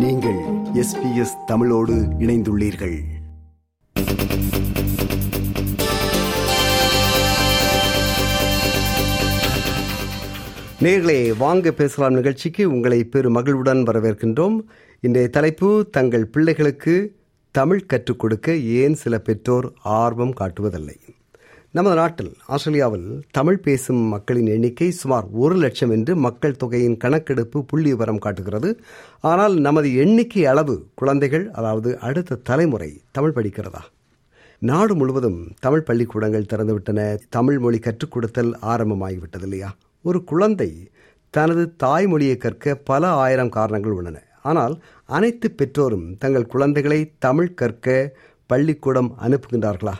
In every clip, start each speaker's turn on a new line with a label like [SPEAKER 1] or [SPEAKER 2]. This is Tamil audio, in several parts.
[SPEAKER 1] நீங்கள் எஸ்பிஎஸ் தமிழோடு இணைந்துள்ளீர்கள். நேர்களே வாங்க பேசலாம் நிகழ்ச்சிக்கு. உங்களை பெரும் மகிழ்வுடன் வரவேற்கின்றோம். இன்றைய தலைப்பு தங்கள் பிள்ளைகளுக்கு தமிழ் கற்றுக் கொடுக்க ஏன் சில பெற்றோர் ஆர்வம் காட்டுவதில்லை? நமது நாட்டில் ஆஸ்திரேலியாவில் தமிழ் பேசும் மக்களின் எண்ணிக்கை சுமார் ஒரு லட்சம் என்று மக்கள் தொகையின் கணக்கெடுப்பு புள்ளி விவரம் காட்டுகிறது. ஆனால் நமது எண்ணிக்கை அளவு குழந்தைகள் அதாவது அடுத்த தலைமுறை தமிழ் படிக்கிறதா? நாடு முழுவதும் தமிழ் பள்ளிக்கூடங்கள் திறந்துவிட்டன. தமிழ் மொழி கற்றுக் கொடுத்தல் ஆரம்பமாகிவிட்டது இல்லையா? ஒரு குழந்தை தனது தாய்மொழியை கற்க பல ஆயிரம் காரணங்கள் உள்ளன. ஆனால் அனைத்து பெற்றோரும் தங்கள் குழந்தைகளை தமிழ் கற்க பள்ளிக்கூடம் அனுப்புகின்றார்களா?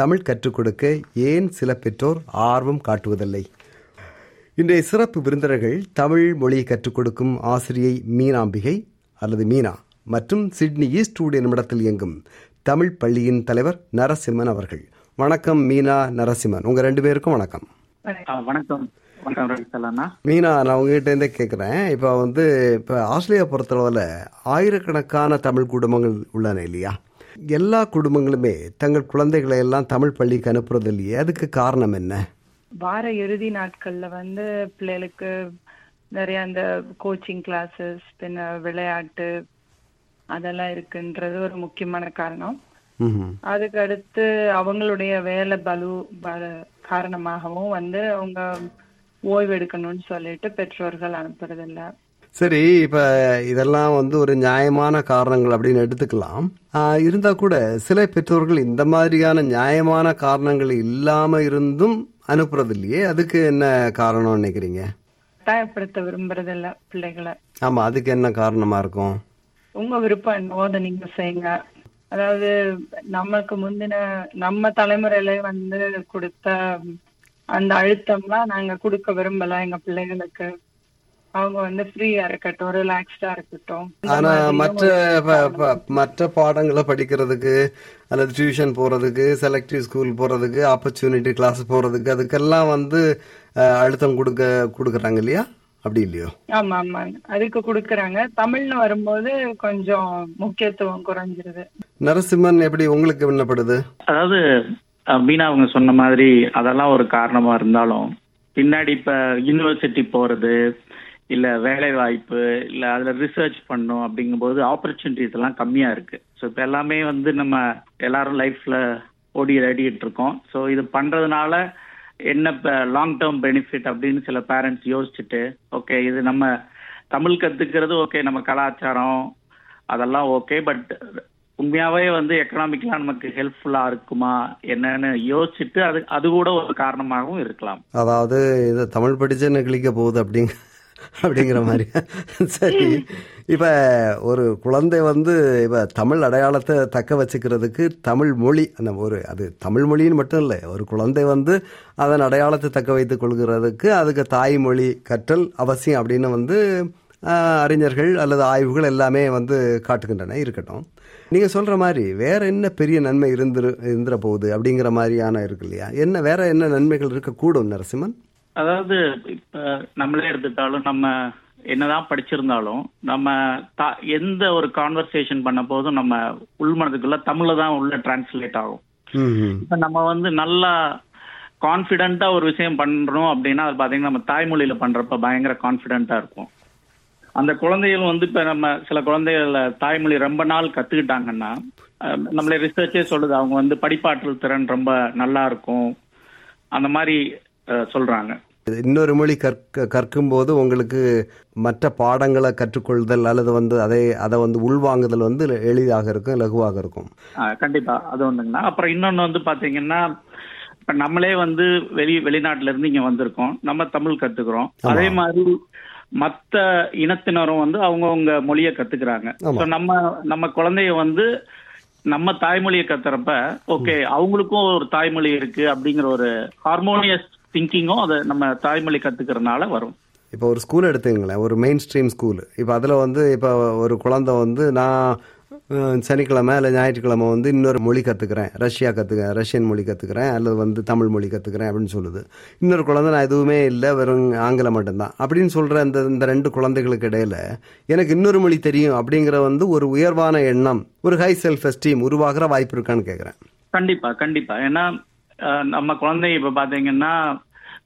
[SPEAKER 1] தமிழ் கற்றுக் கொடுக்க ஏன் சில பெற்றோர் ஆர்வம் காட்டுவதில்லை? இன்றைய சிறப்பு விருந்தினர்கள் தமிழ் மொழியை கற்றுக் கொடுக்கும் ஆசிரியை மீனாம்பிகை அல்லது மீனா மற்றும் சிட்னி ஈஸ்ட்வுட் என்னுமிடத்தில் இயங்கும் தமிழ் பள்ளியின் தலைவர் நரசிம்மன் அவர்கள். வணக்கம் மீனா நரசிம்மன். உங்க ரெண்டு பேருக்கும் வணக்கம்.
[SPEAKER 2] வணக்கம்.
[SPEAKER 1] மீனா நான் உங்ககிட்ட இருந்தே கேட்குறேன் இப்போ வந்து இப்போ ஆஸ்திரேலியா பொறுத்தளவில் ஆயிரக்கணக்கான தமிழ் குடும்பங்கள் உள்ளன இல்லையா? எல்லா குடும்பங்களுமே தங்கள் குழந்தைகளை எல்லாம் தமிழ் பள்ளிக்கு அனுப்புறது இல்லையே அதுக்கு காரணம் என்ன?
[SPEAKER 3] வார இறுதி நாட்கள்ல வந்து பிள்ளைகளுக்கு நிறைய அந்த கோச்சிங் கிளாஸஸ் பின்ன விளையாட்டு அதெல்லாம் இருக்குன்றது ஒரு முக்கியமான காரணம். அதுக்கு அடுத்து அவங்களுடைய வேலை பலு காரணமாகவும் வந்து அவங்க ஓய்வு எடுக்கணும்னு சொல்லிட்டு பெற்றோர்கள் அனுப்புறதில்ல.
[SPEAKER 1] சரி இப்ப இதெல்லாம் வந்து ஒரு நியாயமான காரணங்கள் அப்படின்னு எடுத்துக்கலாம். ஆஹ், இருந்தா கூட சில பெற்றோர்கள் இந்த மாதிரியான நியாயமான காரணங்கள் இல்லாம இருந்தும் அனுப்புறது இல்லையே அதுக்கு என்ன காரணம் நினைக்கிறீங்க?
[SPEAKER 3] கட்டாயப்படுத்த விரும்புறதில்ல பிள்ளைகளை.
[SPEAKER 1] ஆமா அதுக்கு என்ன காரணமா இருக்கும்?
[SPEAKER 3] உங்க விருப்பம் என்னவோ அதை நீங்க செய்யுங்க. அதாவது நமக்கு முந்தின நம்ம தலைமுறையில வந்து கொடுத்த அந்த அழுத்தம்லாம் நாங்க கொடுக்க விரும்பல எங்க பிள்ளைகளுக்கு. அவங்க வந்து ஃப்ரீயா இருக்கட்டும் ரிலாக்ஸ்டா இருக்கட்டும்.
[SPEAKER 1] ஆனா மற்ற மற்ற பாடங்களை படிக்கிறதுக்கு அல்லது டியூஷன் போறதுக்கு செலக்டிவ் ஸ்கூல் போறதுக்கு ஆப்பர்ச்சுனிட்டி கிளாஸ் போறதுக்கு அதுக்கெல்லாம் வந்து அஹ், அழுத்தம் கொடுக்க கொடுக்கறாங்க இல்லையா? அப்படி இல்லையோ?
[SPEAKER 3] ஆமா ஆமா. அதுக்கு கொடுக்கறாங்க. தமிழ்னு வரும்போது கொஞ்சம் முக்கியத்துவம் குறைஞ்சிருது.
[SPEAKER 1] நரசிம்மன் எப்படி உங்களுக்கு விண்ணப்படுது?
[SPEAKER 2] அதாவது மீனா அவங்க சொன்ன மாதிரி அதெல்லாம் ஒரு காரணமா இருந்தாலும் பின்னாடி இப்ப யூனிவர்சிட்டி போறது இல்ல வேலை வாய்ப்பு இல்ல அதுல ரிசர்ச் பண்ணும் அப்படிங்கும்போது ஆப்பர்ச்சுனிட்டிஸ் எல்லாம் கம்மியா இருக்கு. ஸோ இப்ப எல்லாமே வந்து நம்ம எல்லாரும் லைஃப்ல ஓடி ஆடிட்டு இருக்கோம். ஸோ இது பண்றதுனால என்ன லாங் டேர்ம் பெனிஃபிட் அப்படின்னு சில பேரண்ட்ஸ் யோசிச்சுட்டு ஓகே இது நம்ம தமிழ் கத்துக்கிறது ஓகே நம்ம கலாச்சாரம் அதெல்லாம் ஓகே பட் உண்மையாவே வந்து எக்கனாமிக்கலா நமக்கு ஹெல்ப்ஃபுல்லா இருக்குமா என்னன்னு யோசிச்சுட்டு அது அது கூட ஒரு காரணமாகவும் இருக்கலாம்.
[SPEAKER 1] அதாவது இது தமிழ் படிச்சு கிளிக்க போகுது அப்படிங்க அப்படிங்கிற மாதிரி. சரி. இப்போ ஒரு குழந்தை வந்து இப்போ தமிழ் அடையாளத்தை தக்க வச்சுக்கிறதுக்கு தமிழ் மொழி அந்த ஒரு அது தமிழ் மொழின்னு மட்டும் இல்லை ஒரு குழந்தை வந்து அதன் அடையாளத்தை தக்க வைத்துக் கொள்கிறதுக்கு அதுக்கு தாய்மொழி கற்றல் அவசியம் அப்படின்னு வந்து அறிஞர்கள் அல்லது ஆய்வுகள் எல்லாமே வந்து காட்டுகின்றன இருக்கட்டும். நீங்கள் சொல்கிற மாதிரி வேற என்ன பெரிய நன்மை இருந்துரு இருந்துற போகுது அப்படிங்கிற மாதிரியான இருக்கு இல்லையா? என்ன வேற என்ன நன்மைகள் இருக்கக்கூடும் நரசிம்மன்?
[SPEAKER 2] அதாவது இப்ப நம்மளே எடுத்துட்டாலும் நம்ம என்னதான் படிச்சிருந்தாலும் நம்ம த- எந்த ஒரு கான்வர்சேஷன் பண்ண போதும் நம்ம உள்மனதுக்குள்ள தமிழ்ல தான் உள்ள டிரான்ஸ்லேட் ஆகும். இப்ப நம்ம வந்து நல்லா கான்பிடென்ட்டா ஒரு விஷயம் பண்றோம் அப்படின்னா அது பாத்தீங்கன்னா நம்ம தாய்மொழியில பண்றப்ப பயங்கர கான்பிடென்ட்டா இருக்கும். அந்த குழந்தைகள் வந்து இப்ப நம்ம சில குழந்தைகள் தாய்மொழி ரொம்ப நாள் கத்துக்கிட்டாங்கன்னா நம்மளே ரிசர்ச்சே சொல்லுது அவங்க வந்து படிப்பாற்றல் திறன் ரொம்ப நல்லா இருக்கும். அந்த மாதிரி சொல்றாங்க.
[SPEAKER 1] இன்னொரு மொழி கற்க கற்கும்போது உங்களுக்கு மற்ற பாடங்களை கற்றுக்கொள்தல் அல்லது வந்து அதை அதை வந்து உள்வாங்குதல் வந்து எளிதாக இருக்கும் லகுவாக இருக்கும்.
[SPEAKER 2] கண்டிப்பா. அது ஒண்ணுங்கண்ணா. அப்புறம் இன்னொன்னு வந்து பாத்தீங்கன்னா இப்ப நம்மளே வந்து வெளி வெளிநாட்டுல இருந்து இங்க வந்திருக்கோம். நம்ம தமிழ் கத்துக்கிறோம். அதே மாதிரி மத்த இனத்தினரும் வந்து அவங்கவங்க மொழியை கத்துக்கிறாங்க. நம்ம நம்ம குழந்தைய வந்து நம்ம தாய்மொழியை கத்துறப்ப ஓகே அவங்களுக்கும் ஒரு தாய்மொழி இருக்கு அப்படிங்கிற ஒரு ஹார்மோனியஸ் திங்கிங்கும் அதை நம்ம தாய்மொழி கத்துக்கிறதுனால வரும்.
[SPEAKER 1] இப்போ ஒரு ஸ்கூல் எடுத்துங்களேன் ஒரு மெயின் ஸ்ட்ரீம் ஸ்கூல் இப்போ அதில் வந்து இப்போ ஒரு குழந்தை வந்து நான் சனிக்கிழமை இல்லை ஞாயிற்றுக்கிழமை வந்து இன்னொரு மொழி கற்றுக்கிறேன் ரஷ்யா கற்றுக்கிறேன் ரஷ்யன் மொழி கற்றுக்கிறேன் அல்லது வந்து தமிழ் மொழி கற்றுக்கிறேன் அப்படின்னு சொல்லுது. இன்னொரு குழந்தை நான் எதுவுமே இல்லை வெறும் ஆங்கிலம் மட்டும்தான். அப்படின்னு சொல்கிற இந்த இந்த ரெண்டு குழந்தைகளுக்கு இடையில எனக்கு இன்னொரு மொழி தெரியும் அப்படிங்கிற வந்து ஒரு உயர்வான எண்ணம் ஒரு ஹை செல்ஃப் எஸ்டீம் உருவாகிற வாய்ப்பு இருக்கான்னு கேட்குறேன்
[SPEAKER 2] கண்டிப்பா கண்டிப்பா. ஏன்னா நம்ம குழந்தை இப்ப பாத்தீங்கன்னா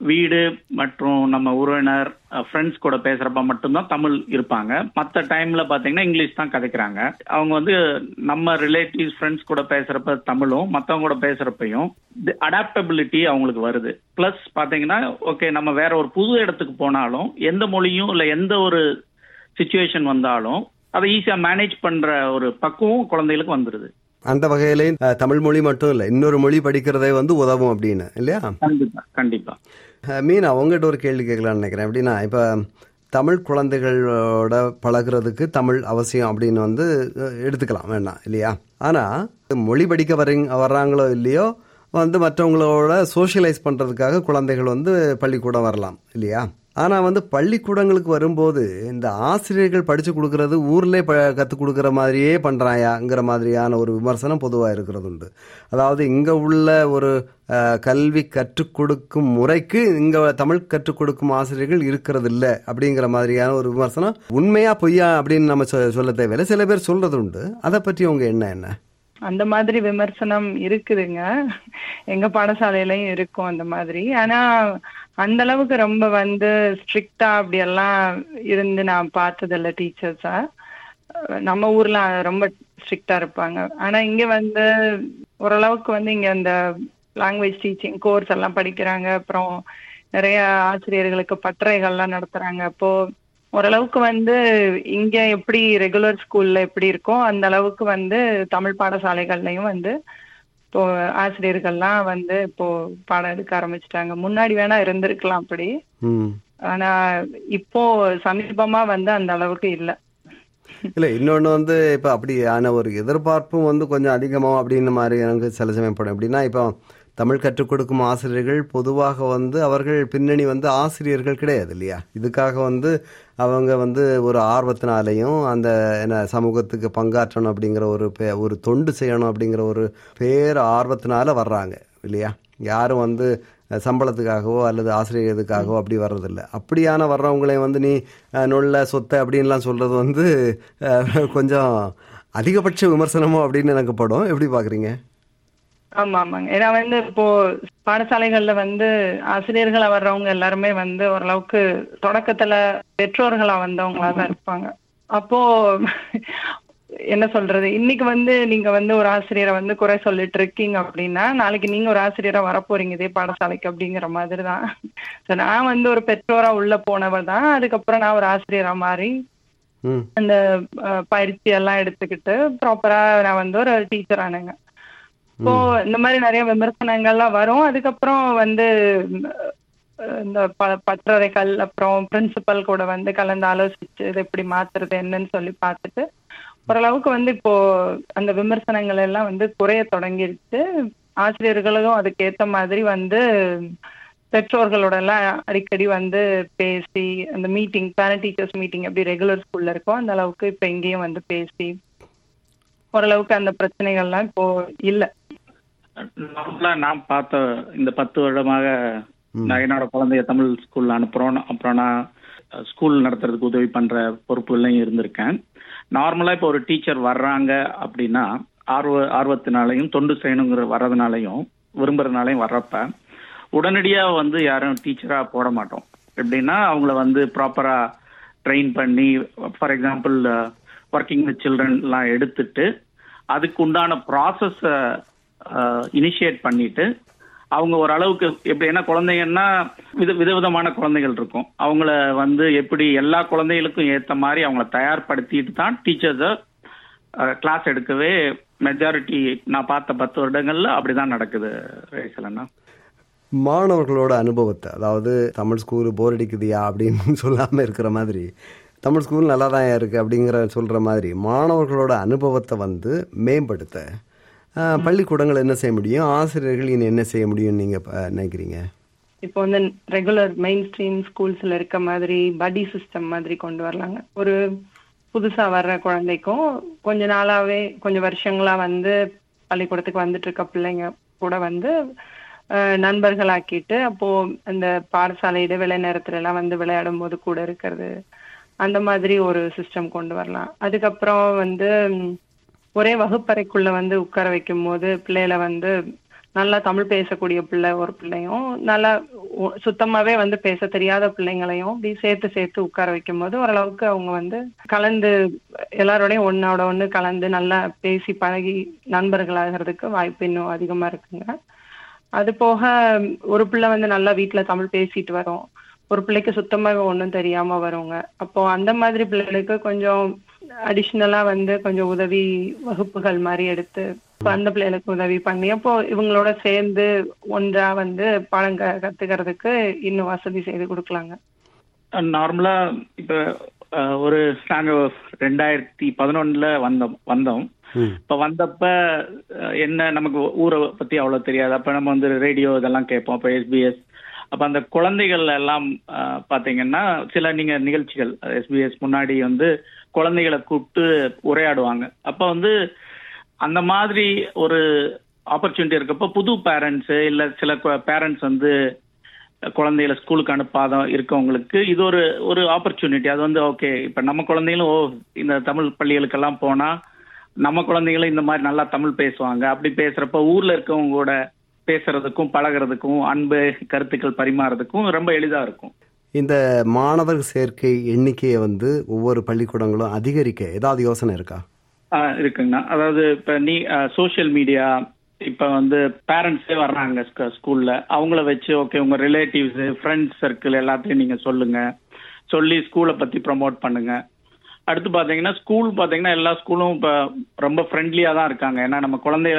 [SPEAKER 2] வீடு மற்றும் நம்ம உறவினர் ஃப்ரெண்ட்ஸ் கூட பேசுறப்ப மட்டும்தான் தமிழ் இருப்பாங்க. மற்ற டைம்ல பாத்தீங்கன்னா இங்கிலீஷ் தான் கதைக்கிறாங்க. அவங்க வந்து நம்ம ரிலேட்டிவ்ஸ் ஃப்ரெண்ட்ஸ் கூட பேசுறப்ப தமிழும் மத்தவங்க கூட பேசுறப்பையும் அடாப்டபிலிட்டி அவங்களுக்கு வருது. பிளஸ் பாத்தீங்கன்னா ஓகே நம்ம வேற ஒரு புது இடத்துக்கு போனாலும் எந்த மொழியும் இல்ல எந்த ஒரு சுச்சுவேஷன் வந்தாலும் அதை ஈஸியா மேனேஜ் பண்ற ஒரு பக்குவம் குழந்தைகளுக்கு வந்துருது.
[SPEAKER 1] அந்த வகையிலையும் தமிழ் மொழி மட்டும் இல்லை இன்னொரு மொழி படிக்கிறதே வந்து உதவும் அப்படின்னு இல்லையா?
[SPEAKER 2] கண்டிப்பா கண்டிப்பா.
[SPEAKER 1] மீனா உங்ககிட்ட ஒரு கேள்வி கேட்கலான்னு நினைக்கிறேன். எப்படின்னா இப்போ தமிழ் குழந்தைகளோட பழகுறதுக்கு தமிழ் அவசியம் அப்படின்னு வந்து எடுத்துக்கலாம். வேண்டாம் இல்லையா? ஆனால் மொழி படிக்க வரீங்க வர்றாங்களோ இல்லையோ வந்து மற்றவங்களோட சோஷியலைஸ் பண்ணுறதுக்காக குழந்தைகள் வந்து பள்ளிக்கூடம் வரலாம் இல்லையா? ஆனால் வந்து பள்ளிக்கூடங்களுக்கு வரும்போது இந்த ஆசிரியர்கள் படித்து கொடுக்கறது ஊர்லேயே ப கற்றுக் கொடுக்குற மாதிரியே பண்ணுறாயாங்கிற மாதிரியான ஒரு விமர்சனம் பொதுவாக இருக்கிறது உண்டு. அதாவது இங்கே உள்ள ஒரு கல்வி கற்றுக் கொடுக்கும் முறைக்கு இங்கே தமிழ் கற்றுக் கொடுக்கும் ஆசிரியர்கள் இருக்கிறது இல்லை அப்படிங்கிற மாதிரியான ஒரு விமர்சனம் உண்மையாக பொய்யா அப்படின்னு நம்ம சொ- சொல்ல தேவையில்லை. சில பேர் சொல்கிறது உண்டு. அதை பற்றி உங்கள் என்ன என்ன?
[SPEAKER 3] அந்த மாதிரி விமர்சனம் இருக்குதுங்க. எங்க பாடசாலையிலயும் இருக்கும் அந்த மாதிரி. ஆனா அந்த அளவுக்கு ரொம்ப வந்து ஸ்ட்ரிக்டா அப்படி எல்லாம் இருந்து நான் பார்த்ததில்ல டீச்சர்ஸா நம்ம ஊர்ல ரொம்ப ஸ்ட்ரிக்டா இருப்பாங்க. ஆனா இங்க வந்து ஓரளவுக்கு வந்து இங்க அந்த லாங்குவேஜ் டீச்சிங் கோர்ஸ் எல்லாம் படிக்கிறாங்க. அப்புறம் நிறைய ஆசிரியர்களுக்கு பட்டறைகள்லாம் நடத்துறாங்க. அப்போ ஓரளவுக்கு வந்து இங்க எப்படி ரெகுலர் ஸ்கூல்ல எப்படி இருக்கோ அந்த அளவுக்கு வந்து தமிழ் பாடசாலைகள்லயும் வந்து இப்போ ஆசிரியர்கள்லாம் வந்து இப்போ பாடம் எடுக்க ஆரம்பிச்சிட்டாங்க. முன்னாடி வேணா இருந்திருக்கலாம் அப்படி. ஆனா இப்போ சமீபமா வந்து அந்த அளவுக்கு இல்ல.
[SPEAKER 1] இல்லை இன்னொன்று வந்து இப்போ அப்படியான ஒரு எதிர்பார்ப்பும் வந்து கொஞ்சம் அதிகமாக அப்படின்னு மாதிரி எனக்கு சில சமயம் படும். எப்படின்னா இப்போ தமிழ் கற்றுக் கொடுக்கும் ஆசிரியர்கள் பொதுவாக வந்து அவர்கள் பின்னணி வந்து ஆசிரியர்கள் கிடையாது இல்லையா? இதுக்காக வந்து அவங்க வந்து ஒரு ஆர்வத்தினாலையும் அந்த என்ன சமூகத்துக்கு பங்காற்றணும் அப்படிங்கிற ஒரு பே- ஒரு தொண்டு செய்யணும் அப்படிங்கிற ஒரு பேர் ஆர்வத்தினால வர்றாங்க இல்லையா? யாரும் வந்து சம்பளத்துக்காகவோ அல்லது ஆசிரியர் இதுக்காகவோ அப்படி வர்றதில்ல. அப்படியான வர்றவங்களே வந்து நீ நொல்ல சொத்தை அப்படின்லாம் சொல்கிறது வந்து கொஞ்சம் அதிகபட்ச விமர்சனமோ அப்படின்னு எனக்கு படும். எப்படி பார்க்குறீங்க
[SPEAKER 3] ஆமா ஆமாங்க. ஏன்னா வந்து இப்போ பாடசாலைகள்ல வந்து ஆசிரியர்களா வர்றவங்க எல்லாருமே வந்து ஓரளவுக்கு தொடக்கத்துல பெற்றோர்களா வந்தவங்களா தான் இருப்பாங்க. அப்போ என்ன சொல்றது? இன்னைக்கு வந்து நீங்க வந்து ஒரு ஆசிரியரை வந்து குறை சொல்லிட்டு இருக்கீங்க அப்படின்னா நாளைக்கு நீங்க ஒரு ஆசிரியரா வரப்போறீங்க இதே பாடசாலைக்கு அப்படிங்கிற மாதிரி தான் நான் வந்து ஒரு பெற்றோரா உள்ள போனவ தான். அதுக்கப்புறம் நான் ஒரு ஆசிரியரா மாறி அந்த பயிற்சி எல்லாம் எடுத்துக்கிட்டு ப்ராப்பரா நான் வந்து ஒரு டீச்சர் ஆனேங்க. இப்போ இந்த மாதிரி நிறைய விமர்சனங்கள்லாம் வரும். அதுக்கப்புறம் வந்து இந்த ப- பற்றறைகள் அப்புறம் பிரின்சிபல் கூட வந்து கலந்து ஆலோசிச்சு இதை எப்படி மாத்துறது என்னன்னு சொல்லி பார்த்துட்டு ஓரளவுக்கு வந்து இப்போ அந்த விமர்சனங்கள் எல்லாம் வந்து குறைய தொடங்கிருச்சு. ஆசிரியர்களும் அதுக்கு ஏத்த மாதிரி வந்து பெற்றோர்களோட எல்லாம் அடிக்கடி வந்து பேசி அந்த மீட்டிங் பேரண்ட் டீச்சர்ஸ் மீட்டிங் எப்படி ரெகுலர் ஸ்கூல்ல இருக்கோ அந்த அளவுக்கு இப்ப இங்கேயும் வந்து பேசி ஓரளவுக்கு அந்த பிரச்சனைகள்லாம் இப்போ இல்ல.
[SPEAKER 2] நார்மலா நான் பார்த்த இந்த பத்து வருடமாக நான் என்னோட குழந்தைய தமிழ் ஸ்கூல்ல அனுப்புறோம். அப்புறம் நான் ஸ்கூல் நடத்துறதுக்கு உதவி பண்ற பொறுப்புகள்லையும் இருந்திருக்கேன். நார்மலா இப்போ ஒரு டீச்சர் வர்றாங்க அப்படின்னா ஆர்வ ஆர்வத்தினாலையும் தொண்டு செய்யணுங்கிற வர்றதுனாலையும் விரும்புறதுனாலையும் வர்றப்ப உடனடியா வந்து யாரும் டீச்சரா போட மாட்டோம். எப்படின்னா அவங்கள வந்து ப்ராப்பரா ட்ரெயின் பண்ணி for example working with children எல்லாம் எடுத்துட்டு அதுக்கு உண்டான ப்ராசஸ் இனிஷியேட் பண்ணிட்டு அவங்க ஓரளவுக்கு எப்படி என்ன குழந்தைங்கன்னா வித விதவிதமான குழந்தைகள் இருக்கும். அவங்கள வந்து எப்படி எல்லா குழந்தைகளுக்கும் ஏற்ற மாதிரி அவங்கள தயார்படுத்திட்டு தான் டீச்சர்ஸை கிளாஸ் எடுக்கவே மெஜாரிட்டி நான் பார்த்த பத்து வருடங்கள்ல அப்படிதான் நடக்குது ரேசலண்ணா
[SPEAKER 1] மாணவர்களோட அனுபவத்தை அதாவது தமிழ் ஸ்கூல் போர் அடிக்குதியா அப்படின்னு சொல்லாமல் இருக்கிற மாதிரி தமிழ் ஸ்கூல் நல்லா தான் இருக்கு அப்படிங்கிற சொல்கிற மாதிரி மாணவர்களோட அனுபவத்தை வந்து மேம்படுத்த பள்ளிக்கூடங்கள் என்ன செய்ய முடியும்? ஆசிரியர்கள் இனி என்ன செய்ய முடியும் நீங்க நினைக்கிறீங்க?
[SPEAKER 3] இப்போ வந்து ரெகுலர் மெயின் ஸ்ட்ரீம் ஸ்கூல்ஸ்ல இருக்க மாதிரி படி சிஸ்டம் மாதிரி கொண்டு வரலாங்க. ஒரு புதுசா வர்ற குழந்தைக்கும் கொஞ்ச நாளாவே கொஞ்சம் வருஷங்களா வந்து பள்ளிக்கூடத்துக்கு வந்துட்டு இருக்க பிள்ளைங்க கூட வந்து நண்பர்களாக்கிட்டு அப்போ அந்த பாடசாலை இடைவேளை நேரத்துல எல்லாம் வந்து விளையாடும் போது கூட இருக்கிறது அந்த மாதிரி ஒரு சிஸ்டம் கொண்டு வரலாம். அதுக்கப்புறம் வந்து ஒரே வகுப்பறைக்குள்ள வந்து உட்கார வைக்கும் போது பிள்ளைகளை வந்து நல்லா தமிழ் பேசக்கூடிய பிள்ளை ஒரு பிள்ளையும் நல்லா சுத்தமாவே வந்து பேச தெரியாத பிள்ளைங்களையும் இப்படி சேர்த்து சேர்த்து உட்கார வைக்கும் போது ஓரளவுக்கு அவங்க வந்து கலந்து எல்லாரோடையும் ஒன்னோட ஒண்ணு கலந்து நல்லா பேசி பழகி நண்பர்களாகிறதுக்கு வாய்ப்பு இன்னும் அதிகமா இருக்குங்க. அது போக ஒரு பிள்ளை வந்து நல்லா வீட்டுல தமிழ் பேசிட்டு வரும். ஒரு பிள்ளைக்கு சுத்தமாவே ஒண்ணும் தெரியாம வருங்க. அப்போ அந்த மாதிரி பிள்ளைகளுக்கு கொஞ்சம் அடிஷ்னலா வந்து கொஞ்சம் உதவி வகுப்புகள் மாதிரி எடுத்து இப்ப அந்த பிள்ளைகளுக்கு உதவி பண்ணி அப்போ இவங்களோட சேர்ந்து ஒன்றா வந்து பாடம் க- கத்துக்கிறதுக்கு இன்னும் வசதி செய்து கொடுக்கலாங்க.
[SPEAKER 2] நார்மலா இப்ப ஒரு நாங்க ரெண்டாயிரத்தி பதினொன்னுல வந்தோம் வந்தோம். இப்ப வந்தப்ப என்ன நமக்கு ஊரை பத்தி அவ்வளவு தெரியாது. அப்ப நம்ம வந்து ரேடியோ இதெல்லாம் கேட்போம் அப்ப எஸ்பிஎஸ் அப்ப அந்த குழந்தைகள் எல்லாம் பாத்தீங்கன்னா சில நீங்க நிகழ்ச்சிகள் எஸ்பிஎஸ் முன்னாடி வந்து குழந்தைகளை கூப்பிட்டு உரையாடுவாங்க. அப்ப வந்து அந்த மாதிரி ஒரு ஆப்பர்ச்சுனிட்டி இருக்கப்போ புது பேரண்ட்ஸ் இல்ல சில பேரண்ட்ஸ் வந்து குழந்தைகளை ஸ்கூலுக்கு அனுப்பாத இருக்கவங்களுக்கு இது ஒரு ஒரு ஆப்பர்ச்சுனிட்டி அது வந்து ஓகே இப்ப நம்ம குழந்தைகளும் ஓ இந்த தமிழ் பள்ளிகளுக்கெல்லாம் போனா நம்ம குழந்தைங்களும் இந்த மாதிரி நல்லா தமிழ் பேசுவாங்க. அப்படி பேசுறப்ப ஊர்ல இருக்கவங்க கூட பேசுறதுக்கும் பழகுறதுக்கும் அன்பு கருத்துக்கள் பரிமாறதுக்கும் ரொம்ப எளிதா இருக்கும்.
[SPEAKER 1] இந்த மாணவர் சேர்க்கை எண்ணிக்கையை வந்து ஒவ்வொரு பள்ளிக்கூடங்களும் அதிகரிக்க ஏதாவது யோசனை இருக்கா?
[SPEAKER 2] இருக்குங்கண்ணா. அதாவது இப்ப நீ சோஷியல் மீடியா இப்ப வந்து பேரண்ட்ஸே வர்றாங்க ஸ்கூலில் ஸ்கூல்ல அவங்கள வச்சு ஓகே உங்க ரிலேட்டிவ்ஸ் ஃப்ரெண்ட்ஸ் சர்க்கிள் எல்லாத்தையும் நீங்க சொல்லுங்க. சொல்லி ஸ்கூலை பத்தி ப்ரமோட் பண்ணுங்க. அடுத்து பாத்தீங்கன்னா ஸ்கூல் பாத்தீங்கன்னா எல்லா ஸ்கூலும் இப்ப ரொம்ப ஃப்ரெண்ட்லியா தான் இருக்காங்க. ஏன்னா நம்ம குழந்தைய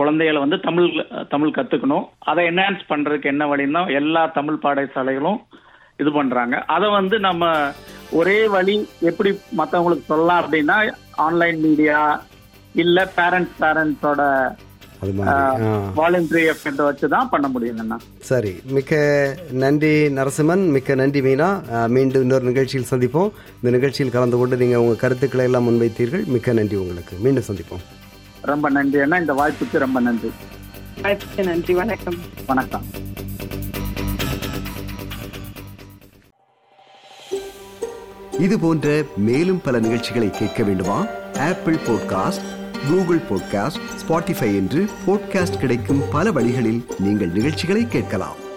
[SPEAKER 2] குழந்தைகளை வந்து தமிழ் தமிழ் கத்துக்கணும். அதை என்ஹான்ஸ் பண்றதுக்கு என்ன வழின்னா எல்லா தமிழ் பாடசாலைகளும் இது பண்றாங்க. அதை வந்து நம்ம ஒரே வழி எப்படி மத்தவங்களுக்கு சொல்லலாம் அப்படின்னா ஆன்லைன் மீடியா இல்ல பேரண்ட்ஸ் பேரண்ட்ஸோட. வாலண்டரி எஃபெக்ட் வச்சு தான் பண்ண முடியுங்கண்ணா
[SPEAKER 1] சரி மிக்க நன்றி நரசிம்மன் மிக்க நன்றி மீனா. மீண்டும் இன்னொரு நிகழ்ச்சியில் சந்திப்போம். இந்த நிகழ்ச்சியில் கலந்து கொண்டு நீங்கள் உங்கள் கருத்துக்களை எல்லாம் முன்வைத்தீர்கள். மிக்க நன்றி உங்களுக்கு. மீண்டும் சந்திப்போம்.
[SPEAKER 2] ரொம்ப நன்றி அண்ணா. இந்த வாய்ப்புக்கு ரொம்ப நன்றி.
[SPEAKER 3] வாய்ப்புக்கு நன்றி. வணக்கம்.
[SPEAKER 2] வணக்கம்.
[SPEAKER 1] இது போன்ற மேலும் பல நிகழ்ச்சிகளை கேட்க வேண்டுமா? Apple podcast Google podcast Spotify என்று பாட்காஸ்ட் கிடைக்கும் பல வழிகளில் நீங்கள் நிகழ்ச்சிகளை கேட்கலாம்.